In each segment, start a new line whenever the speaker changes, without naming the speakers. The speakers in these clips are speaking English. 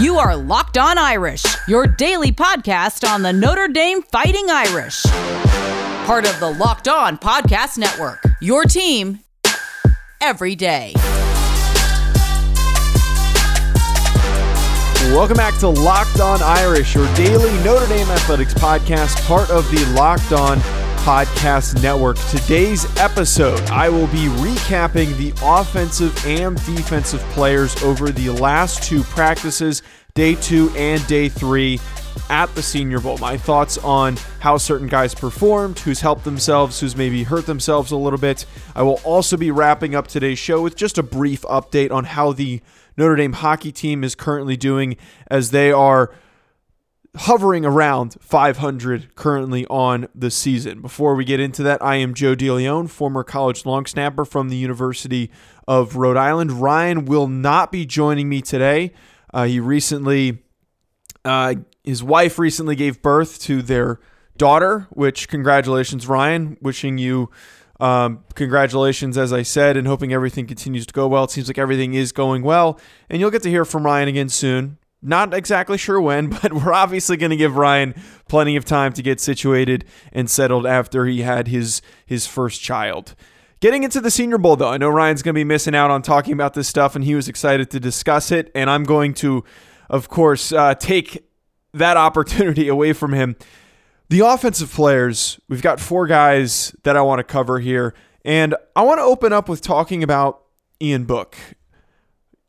You are Locked On Irish, your daily podcast on the Notre Dame Fighting Irish. Part of the Locked On Podcast Network. Your team every day.
Welcome back to Locked On Irish, your daily Notre Dame athletics podcast, part of the Locked On Podcast Network. Today's episode, I will be recapping the offensive and defensive players over the last two practices, day two and day three at the Senior Bowl. My thoughts on how certain guys performed, who's helped themselves, who's maybe hurt themselves a little bit. I will also be wrapping up today's show with just a brief update on how the Notre Dame hockey team is currently doing as they are hovering around 500 currently on the season. Before we get into that, I am Joe DeLeon, former college long snapper from the University of Rhode Island. Ryan will not be joining me today. Uh, he recently, uh, his wife recently gave birth to their daughter, which congratulations, Ryan. Wishing you um, congratulations, as I said, and hoping everything continues to go well. It seems like everything is going well, and you'll get to hear from Ryan again soon. Not exactly sure when, but we're obviously going to give Ryan plenty of time to get situated and settled after he had his his first child. Getting into the Senior Bowl, though, I know Ryan's going to be missing out on talking about this stuff, and he was excited to discuss it. And I'm going to, of course, uh, take that opportunity away from him. The offensive players, we've got four guys that I want to cover here. And I want to open up with talking about Ian Book.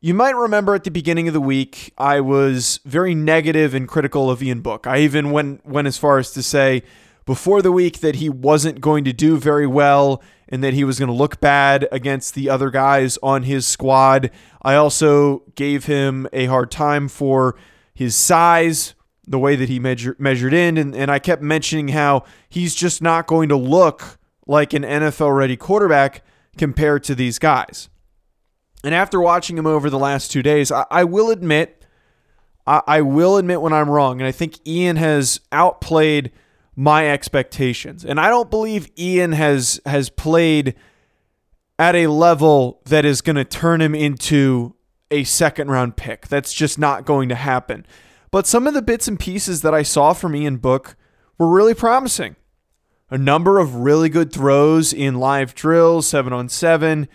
You might remember at the beginning of the week, I was very negative and critical of Ian Book. I even went, went as far as to say before the week that he wasn't going to do very well and that he was going to look bad against the other guys on his squad. I also gave him a hard time for his size, the way that he measure, measured in, and, and I kept mentioning how he's just not going to look like an NFL ready quarterback compared to these guys. And after watching him over the last two days, I, I will admit, I, I will admit when I'm wrong. And I think Ian has outplayed my expectations. And I don't believe Ian has has played at a level that is going to turn him into a second round pick. That's just not going to happen. But some of the bits and pieces that I saw from Ian Book were really promising. A number of really good throws in live drills, seven on seven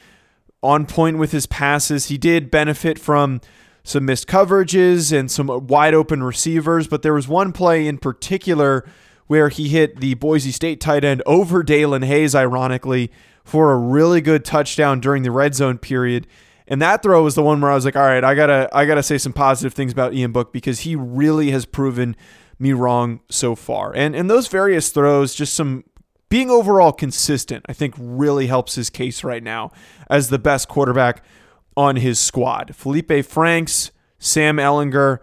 on point with his passes. He did benefit from some missed coverages and some wide open receivers, but there was one play in particular where he hit the Boise State tight end over Daelin Hayes, ironically, for a really good touchdown during the red zone period. And that throw was the one where I was like, all right, I gotta I gotta say some positive things about Ian Book because he really has proven me wrong so far. And and those various throws, just some being overall consistent, I think really helps his case right now as the best quarterback on his squad. Felipe Franks, Sam Ehlinger,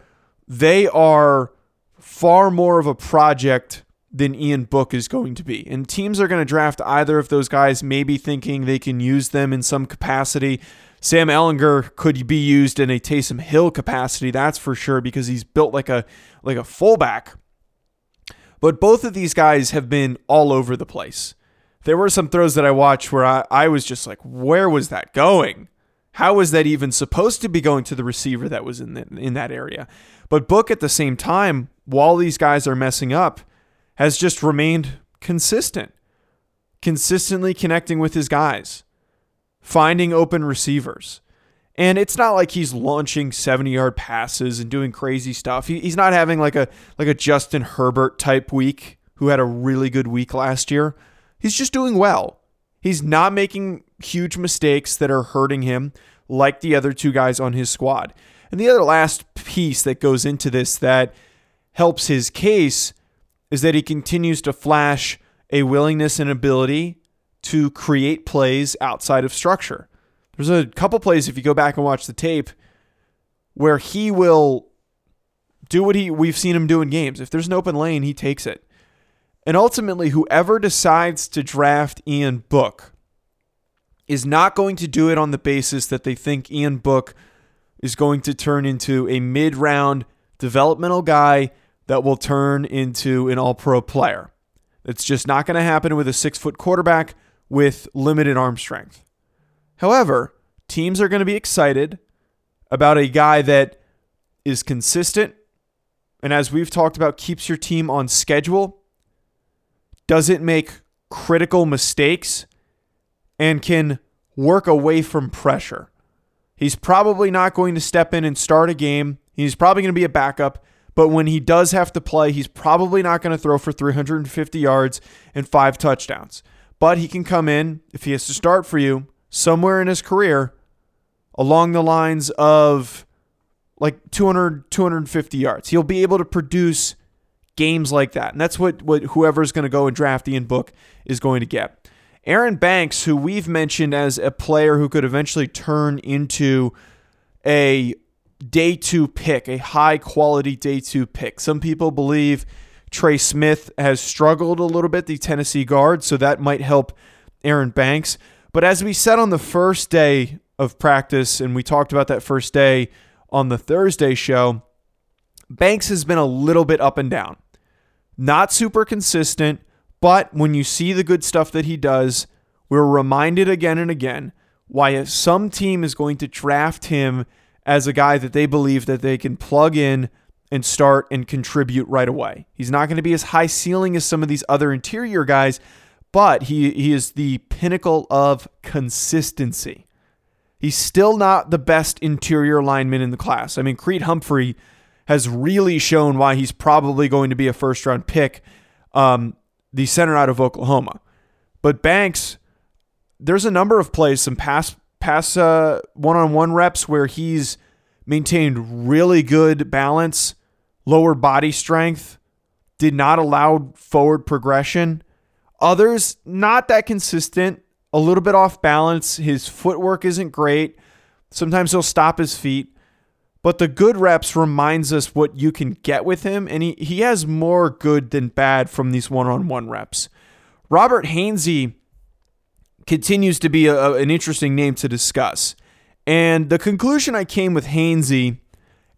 they are far more of a project than Ian Book is going to be. And teams are going to draft either of those guys, maybe thinking they can use them in some capacity. Sam Ehlinger could be used in a Taysom Hill capacity, that's for sure, because he's built like a like a fullback. But both of these guys have been all over the place. There were some throws that I watched where I, I was just like, where was that going? How was that even supposed to be going to the receiver that was in, the, in that area? But Book at the same time, while these guys are messing up, has just remained consistent, consistently connecting with his guys, finding open receivers. And it's not like he's launching 70 yard passes and doing crazy stuff. He, he's not having like a like a Justin Herbert type week who had a really good week last year. He's just doing well. He's not making huge mistakes that are hurting him like the other two guys on his squad. And the other last piece that goes into this that helps his case is that he continues to flash a willingness and ability to create plays outside of structure. There's a couple plays if you go back and watch the tape where he will do what he we've seen him do in games. If there's an open lane, he takes it. And ultimately, whoever decides to draft Ian Book is not going to do it on the basis that they think Ian Book is going to turn into a mid-round developmental guy that will turn into an all-pro player. It's just not going to happen with a six-foot quarterback with limited arm strength. However, teams are going to be excited about a guy that is consistent, and as we've talked about, keeps your team on schedule, doesn't make critical mistakes, and can work away from pressure. He's probably not going to step in and start a game. He's probably going to be a backup, but when he does have to play, he's probably not going to throw for 350 yards and five touchdowns. But he can come in, if he has to start for you, somewhere in his career along the lines of like 200, 250 yards. He'll be able to produce games like that. And that's what, what whoever's going to go and draft Ian Book is going to get. Aaron Banks, who we've mentioned as a player who could eventually turn into a day two pick, a high quality day two pick. Some people believe Trey Smith has struggled a little bit, the Tennessee guard, so that might help Aaron Banks. But as we said on the first day of practice, and we talked about that first day on the Thursday show, Banks has been a little bit up and down. Not super consistent, but when you see the good stuff that he does, we're reminded again and again why some team is going to draft him as a guy that they believe that they can plug in and start and contribute right away. He's not going to be as high ceiling as some of these other interior guys, but he, he is the pinnacle of consistency. He's still not the best interior lineman in the class. I mean, Creed Humphrey has really shown why he's probably going to be a first round pick, um, the center out of Oklahoma. But Banks, there's a number of plays, some pass pass one on one reps where he's maintained really good balance, lower body strength, did not allow forward progression. Others, not that consistent, a little bit off balance. His footwork isn't great. Sometimes he'll stop his feet. But the good reps reminds us what you can get with him, and he, he has more good than bad from these one on one reps. Robert Hainsey continues to be a, an interesting name to discuss. And the conclusion I came with Hainsey,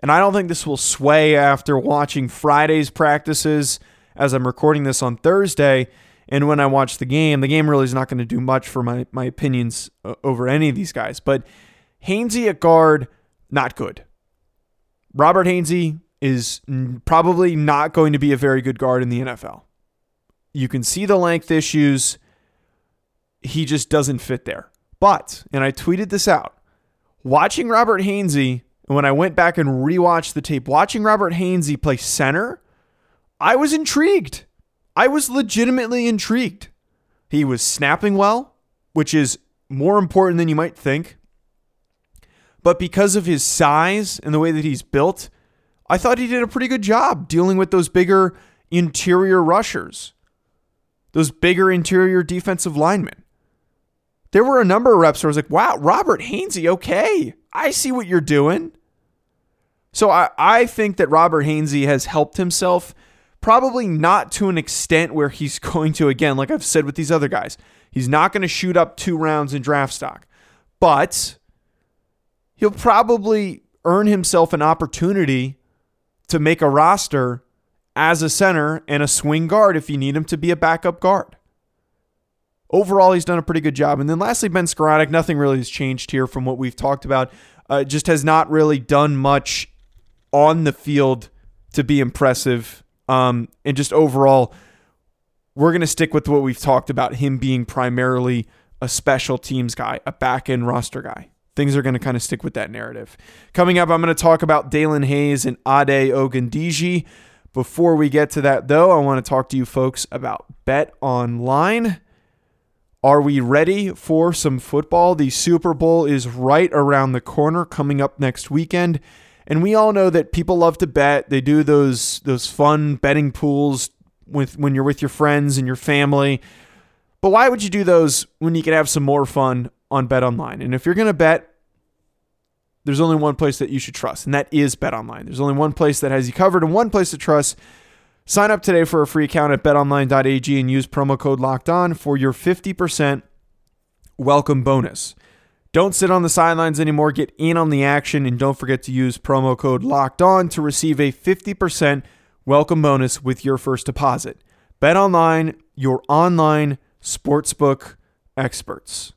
and I don't think this will sway after watching Friday's practices as I'm recording this on Thursday. And when I watch the game, the game really is not going to do much for my, my opinions uh, over any of these guys. But Hainsey at guard, not good. Robert Hainsey is probably not going to be a very good guard in the NFL. You can see the length issues. He just doesn't fit there. But, and I tweeted this out, watching Robert Hainsey, when I went back and rewatched the tape, watching Robert Hainsey play center, I was intrigued. I was legitimately intrigued. He was snapping well, which is more important than you might think. But because of his size and the way that he's built, I thought he did a pretty good job dealing with those bigger interior rushers, those bigger interior defensive linemen there were a number of reps where I was like, wow, Robert Hainsey, okay. I see what you're doing. So I, I think that Robert Hainsey has helped himself, probably not to an extent where he's going to, again, like I've said with these other guys, he's not going to shoot up two rounds in draft stock. But he'll probably earn himself an opportunity to make a roster as a center and a swing guard if you need him to be a backup guard overall, he's done a pretty good job. And then lastly, Ben Skowronek, nothing really has changed here from what we've talked about. Uh, just has not really done much on the field to be impressive. Um, and just overall, we're going to stick with what we've talked about him being primarily a special teams guy, a back end roster guy. Things are going to kind of stick with that narrative. Coming up, I'm going to talk about Daelin Hayes and Ade Ogundeji. Before we get to that, though, I want to talk to you folks about Bet Online. Are we ready for some football? The Super Bowl is right around the corner coming up next weekend. And we all know that people love to bet. They do those those fun betting pools with when you're with your friends and your family. But why would you do those when you can have some more fun on Bet Online? And if you're going to bet, there's only one place that you should trust, and that is Bet Online. There's only one place that has you covered and one place to trust, Sign up today for a free account at betonline.ag and use promo code locked on for your 50% welcome bonus. Don't sit on the sidelines anymore. Get in on the action and don't forget to use promo code locked on to receive a 50% welcome bonus with your first deposit. Bet online, your online sportsbook experts.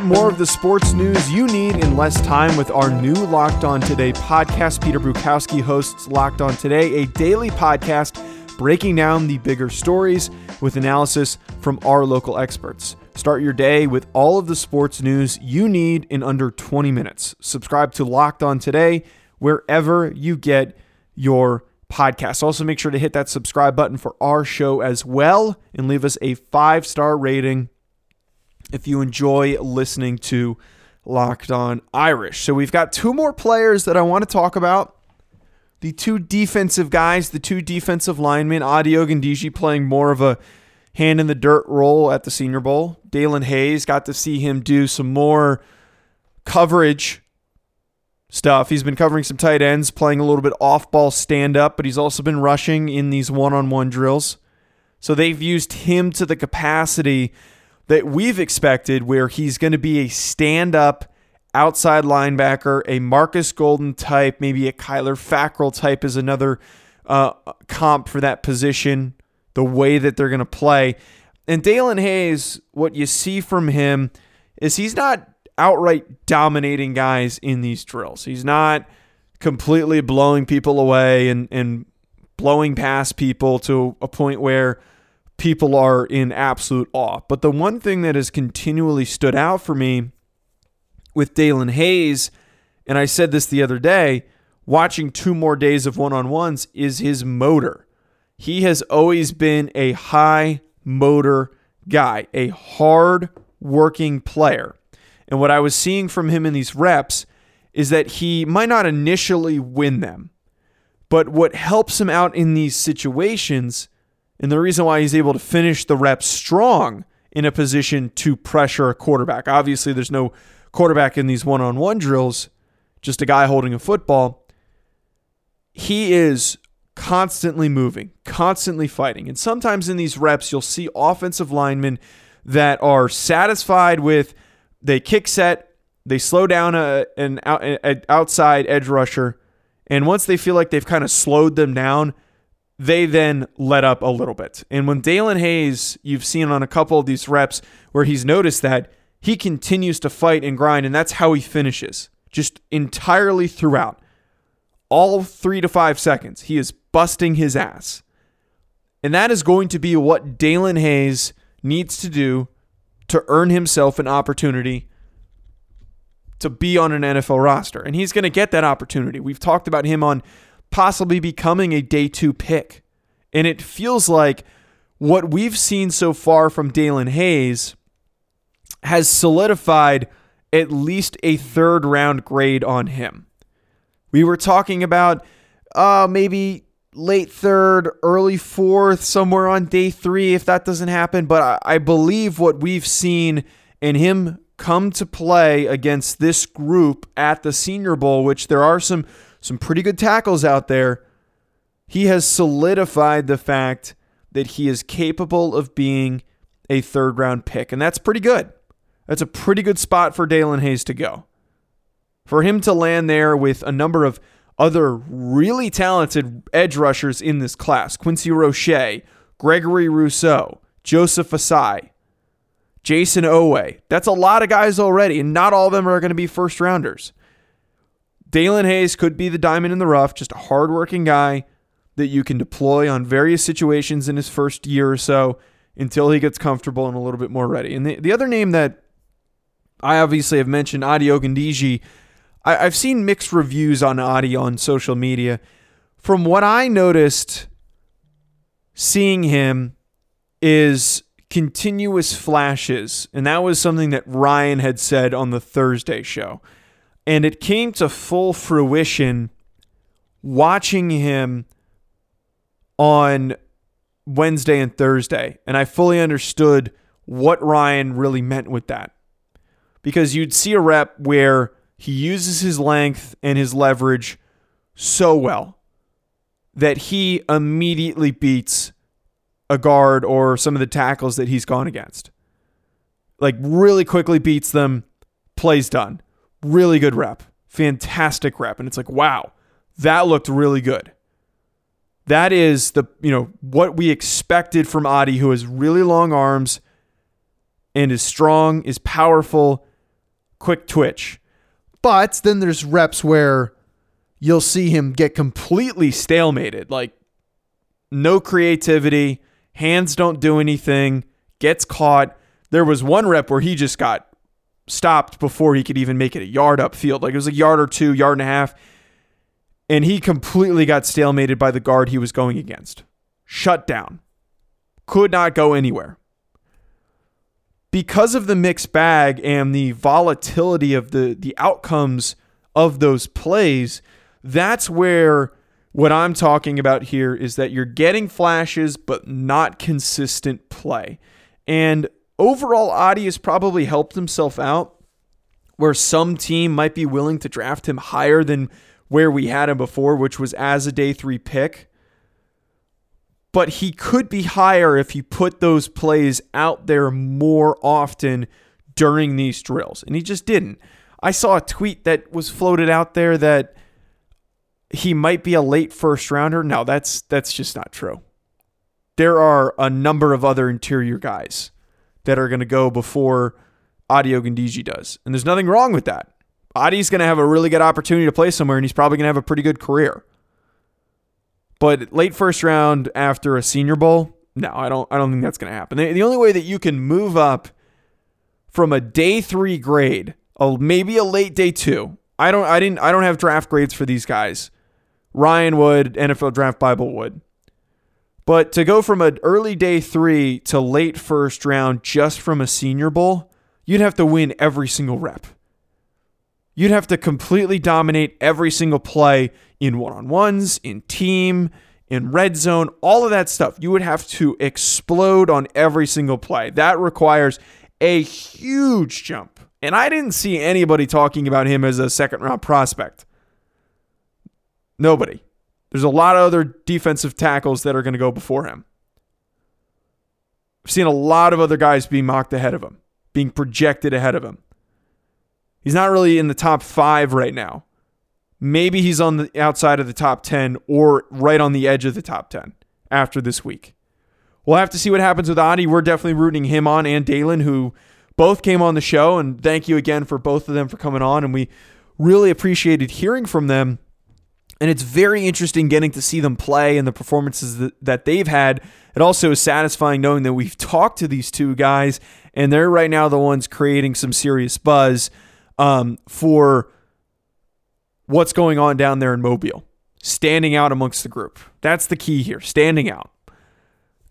More of the sports news you need in less time with our new Locked On Today podcast. Peter Bukowski hosts Locked On Today, a daily podcast breaking down the bigger stories with analysis from our local experts. Start your day with all of the sports news you need in under 20 minutes. Subscribe to Locked On Today wherever you get your podcasts. Also, make sure to hit that subscribe button for our show as well and leave us a five star rating if you enjoy listening to Locked On Irish. So, we've got two more players that I want to talk about. The two defensive guys, the two defensive linemen, Ade Ogundeji playing more of a hand in the dirt role at the Senior Bowl. Daelin Hayes got to see him do some more coverage stuff. He's been covering some tight ends, playing a little bit off ball stand up, but he's also been rushing in these one on one drills. So they've used him to the capacity that we've expected, where he's going to be a stand up outside linebacker, a Marcus Golden type, maybe a Kyler Fackrell type is another uh, comp for that position the way that they're going to play. And Daelin Hayes, what you see from him is he's not outright dominating guys in these drills. He's not completely blowing people away and, and blowing past people to a point where people are in absolute awe. But the one thing that has continually stood out for me with Daelin Hayes, and I said this the other day, watching two more days of one on ones, is his motor. He has always been a high motor guy, a hard working player. And what I was seeing from him in these reps is that he might not initially win them, but what helps him out in these situations, and the reason why he's able to finish the reps strong in a position to pressure a quarterback. Obviously, there's no quarterback in these one on one drills, just a guy holding a football. He is constantly moving, constantly fighting. And sometimes in these reps, you'll see offensive linemen that are satisfied with they kick set, they slow down a, an, an outside edge rusher, and once they feel like they've kind of slowed them down, they then let up a little bit. And when Daelin Hayes, you've seen on a couple of these reps where he's noticed that he continues to fight and grind, and that's how he finishes, just entirely throughout all three to five seconds, he is busting his ass. And that is going to be what Daelin Hayes needs to do to earn himself an opportunity to be on an NFL roster. And he's going to get that opportunity. We've talked about him on possibly becoming a day two pick. And it feels like what we've seen so far from Daelin Hayes has solidified at least a third round grade on him. We were talking about uh, maybe late third, early fourth, somewhere on day three if that doesn't happen. But I, I believe what we've seen in him come to play against this group at the Senior Bowl, which there are some some pretty good tackles out there. He has solidified the fact that he is capable of being a third round pick, and that's pretty good. That's a pretty good spot for Daelin Hayes to go. For him to land there with a number of other really talented edge rushers in this class Quincy Roche, Gregory Rousseau, Joseph Ossai, Jayson Oweh. That's a lot of guys already, and not all of them are going to be first rounders. Daelin Hayes could be the diamond in the rough, just a hardworking guy that you can deploy on various situations in his first year or so until he gets comfortable and a little bit more ready. And the, the other name that I obviously have mentioned, Ade Ogundeji, I, have seen mixed reviews on Ade on social media. From what I noticed, seeing him is continuous flashes. And that was something that Ryan had said on the Thursday show. And it came to full fruition watching him on Wednesday and Thursday. And I fully understood what Ryan really meant with that. Because you'd see a rep where he uses his length and his leverage so well that he immediately beats a guard or some of the tackles that he's gone against. Like, really quickly beats them, plays done. Really good rep. Fantastic rep. And it's like, wow, that looked really good. That is the, you know, what we expected from Ade, who has really long arms and is strong, is powerful, quick twitch.
But then there's reps where you'll see him get
completely stalemated, like no creativity, hands don't do anything, gets caught. There was one rep where he just got stopped before he could even make it a yard upfield. Like it was a yard or two, yard and a half. And he completely got stalemated by the guard he was going against. Shut down. Could not go anywhere. Because of the mixed bag and the volatility of the, the outcomes of those plays, that's where what I'm talking about here is that you're getting flashes, but not consistent play. And overall, Ade has probably helped himself out where some team might be willing to draft him higher than where we had him before, which was as a day three pick. But he could be higher if he put those plays out there more often during these drills. And he just didn't. I saw a tweet that was floated out there that he might be a late first rounder. No, that's that's just not true. There are a number of other interior guys that are going to go before Ade Ogundeji does. And there's nothing wrong with that. Ade's going to have a really good opportunity to play somewhere and he's probably going to have a pretty good career. But late first round after a senior bowl, no, I don't I don't think that's going to happen. The, only way that you can move up from a day 3 grade, a, maybe a late day 2. I don't I didn't I don't have draft grades for these guys. Ryan would, NFL Draft Bible would. But to go from an early day three to late first round just from a senior bowl, you'd have to win every single rep. You'd have to completely dominate every single play in one on ones, in team, in red zone, all of that stuff. You would have to explode on every single play. That requires a huge jump. And I didn't see anybody talking about him as a second round prospect. Nobody. There's a lot of other defensive tackles that are going to go before him. I've seen a lot of other guys being mocked ahead of him, being projected ahead of him. He's not really in the top five right now. Maybe he's on the outside of the top 10 or right on the edge of the top 10 after this week. We'll have to see what happens with Ade. We're definitely rooting him on and Daelin, who both came on the show. And thank you again for both of them for coming on. And we really appreciated hearing from them and it's very interesting getting to see them play and the performances that, they've had. It also is satisfying knowing that we've talked to these two guys and they're right now the ones creating some serious buzz um, for what's going on down there in Mobile, standing out amongst the group. That's the key here, standing out.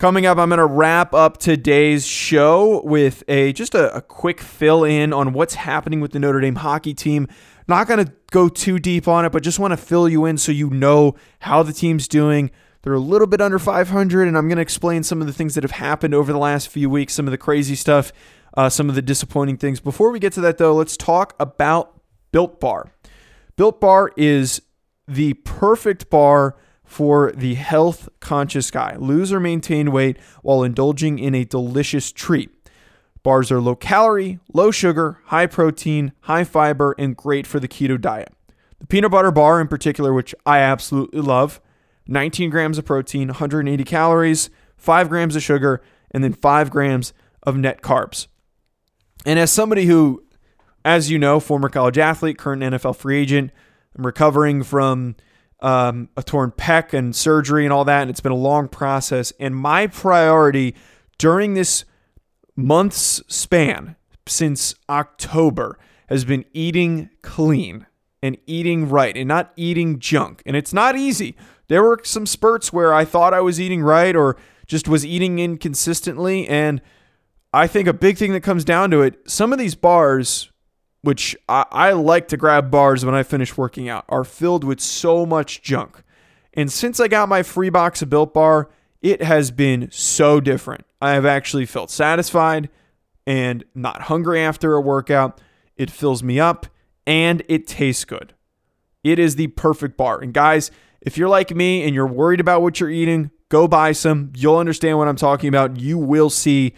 Coming up, I'm going to wrap up today's show with a just a, a quick fill in on what's happening with the Notre Dame hockey team. Not going to go too deep on it, but just want to fill you in so you know how the team's doing. They're a little bit under 500, and I'm going to explain some of the things that have happened over the last few weeks, some of the crazy stuff, uh, some of the disappointing things. Before we get to that, though, let's talk about Built Bar. Built Bar is the perfect bar for the health conscious guy. Lose or maintain weight while indulging in a delicious treat. Bars are low calorie, low sugar, high protein, high fiber, and great for the keto diet. The peanut butter bar, in particular, which I absolutely love, 19 grams of protein, 180 calories, 5 grams of sugar, and then 5 grams of net carbs. And as somebody who, as you know, former college athlete, current NFL free agent, I'm recovering from um, a torn pec and surgery and all that, and it's been a long process. And my priority during this months span since October has been eating clean and eating right and not eating junk. And it's not easy. There were some spurts where I thought I was eating right or just was eating inconsistently. And I think a big thing that comes down to it, some of these bars, which I, I like to grab bars when I finish working out, are filled with so much junk. And since I got my free box of Built Bar, it has been so different. I have actually felt satisfied and not hungry after a workout. It fills me up and it tastes good. It is the perfect bar. And guys, if you're like me and you're worried about what you're eating, go buy some. You'll understand what I'm talking about. You will see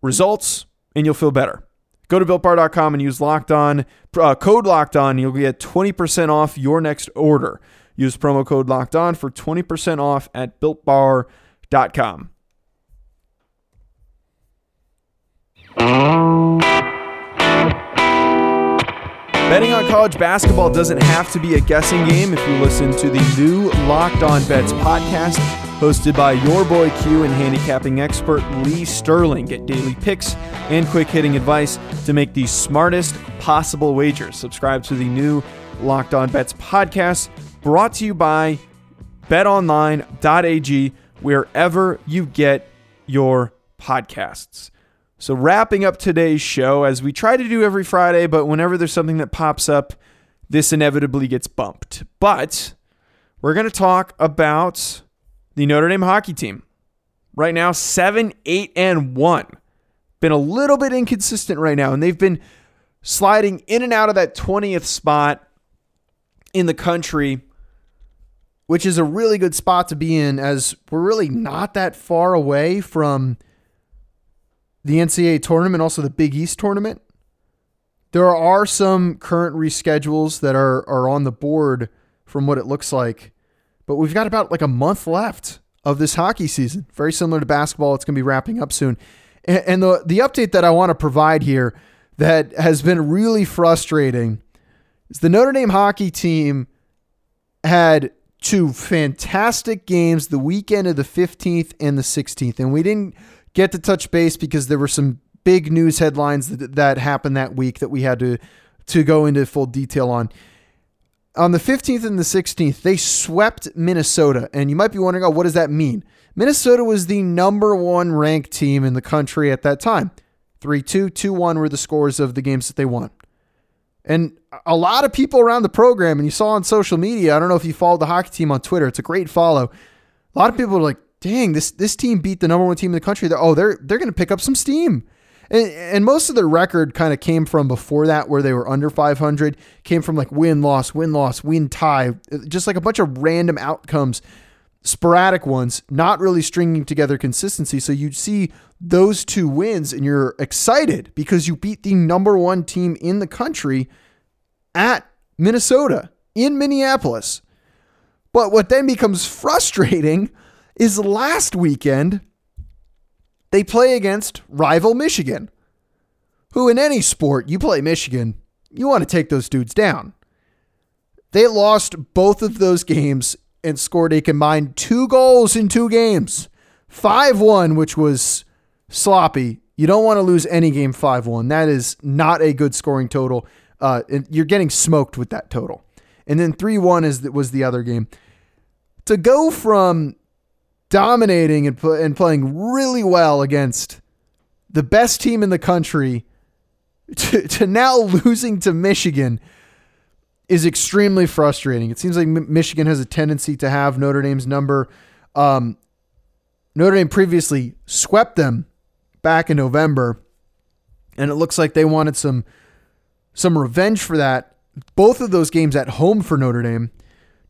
results and you'll feel better. Go to builtbar.com and use locked on uh, code locked on. You'll get 20% off your next order. Use promo code locked on for 20% off at builtbar.com.
Betting on college basketball doesn't have to be a guessing game if you listen to the new Locked On Bets podcast, hosted by your boy Q and handicapping expert Lee Sterling. Get daily picks and quick hitting advice to make the smartest possible wagers. Subscribe to the new Locked On Bets podcast, brought to you by betonline.ag, wherever you get your podcasts. So, wrapping up today's show, as we try to do every Friday, but whenever there's something that pops up, this inevitably gets bumped. But we're going to talk about the Notre Dame hockey team. Right now, 7, 8, and 1. Been a little bit inconsistent right now, and they've been sliding in and out of that 20th spot in the country,
which is a really good spot to be in as we're really not that far away from the NCAA tournament, also the Big East tournament. There are some current reschedules that are are on the board from what it looks like, but we've got about like a month left of this hockey season. Very similar to basketball, it's going to be wrapping up soon. And, the the update that I want to provide here that has been really frustrating is the Notre Dame hockey team had two fantastic games the weekend of the 15th and the 16th, and we didn't get to touch base because there were some big news headlines that, that happened that week that we had to to go into full detail on. On the 15th and the 16th, they swept Minnesota. And you might be wondering, oh, what does that mean? Minnesota was the number one ranked team in the country at that time. 3 2, 2 1 were the scores of the games that they won. And a lot of people around the program, and you saw on social media, I don't know if you followed the hockey team on Twitter, it's a great follow. A lot of people are like, dang, this this team beat the number one team in the country. They're, oh, they're they're going to pick up some steam. And, and most of their record kind of came from before that, where they were under 500, came from like win, loss, win, loss, win, tie, just like a bunch of random outcomes, sporadic ones, not really stringing together consistency. So you see those two wins and you're excited because you beat the number one team in the country at Minnesota in Minneapolis. But what then becomes frustrating is last weekend they play against rival Michigan, who in any sport you play Michigan, you want to take those dudes down. They lost both of those games and scored a combined two goals in two games. 5 1, which was sloppy. You don't want to lose any game 5 1. That is not a good scoring total. Uh, you're getting smoked with that total. And then 3 1 is was the other game. To go from dominating and, and playing really well against the best team in the country to, to now losing to Michigan is extremely frustrating. It seems like Michigan has a tendency to have Notre Dame's number. Um, Notre Dame previously swept them back in November, and it looks like they wanted some some revenge for that. Both of those games at home for Notre Dame.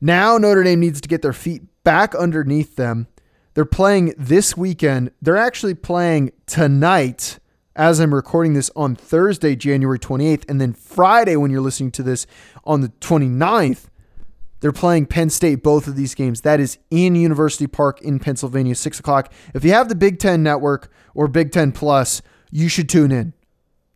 Now Notre Dame needs to get their feet back underneath them they're playing this weekend. They're actually playing tonight as I'm recording this on Thursday, January 28th. And then Friday, when you're listening to this on the 29th, they're playing Penn State, both of these games. That is in University Park in Pennsylvania, 6 o'clock. If you have the Big Ten Network or Big Ten Plus, you should tune in.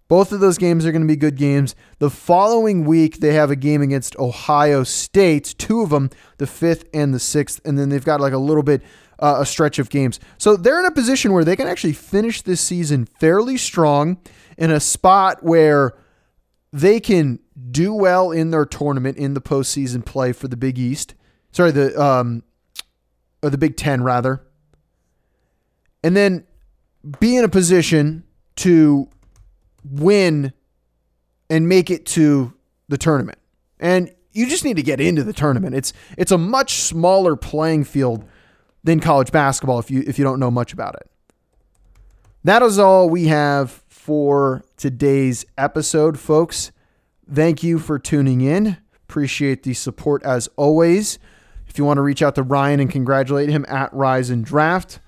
Both of those games are going to be good games. The following week, they have a game against Ohio State, two of them, the fifth and the sixth. And then they've got like a little bit uh, a stretch of games. So they're in a position where they can actually finish this season fairly strong in a spot where they can do well in their tournament in the postseason play for the Big East. Sorry, the um, or the Big Ten rather, and then be in a position to win and make it to the tournament. And you just need to get into the tournament. It's it's a much smaller playing field than college basketball if you if you don't know much about it. That is all we have for today's episode, folks. Thank you for tuning in. Appreciate the support as always. If you want to reach out to Ryan and congratulate him at Rise and Draft,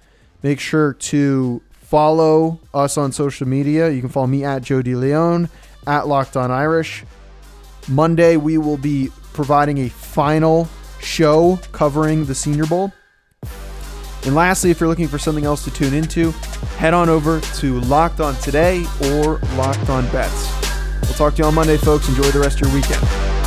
make sure to follow us on social media. You can follow me at Joe DeLeon, at Locked On Irish. Monday, we will be providing a final show covering the Senior Bowl. And lastly, if you're looking for something else to tune into, head on over to Locked On Today or Locked On Bets. We'll talk to you on Monday, folks. Enjoy the rest of your weekend.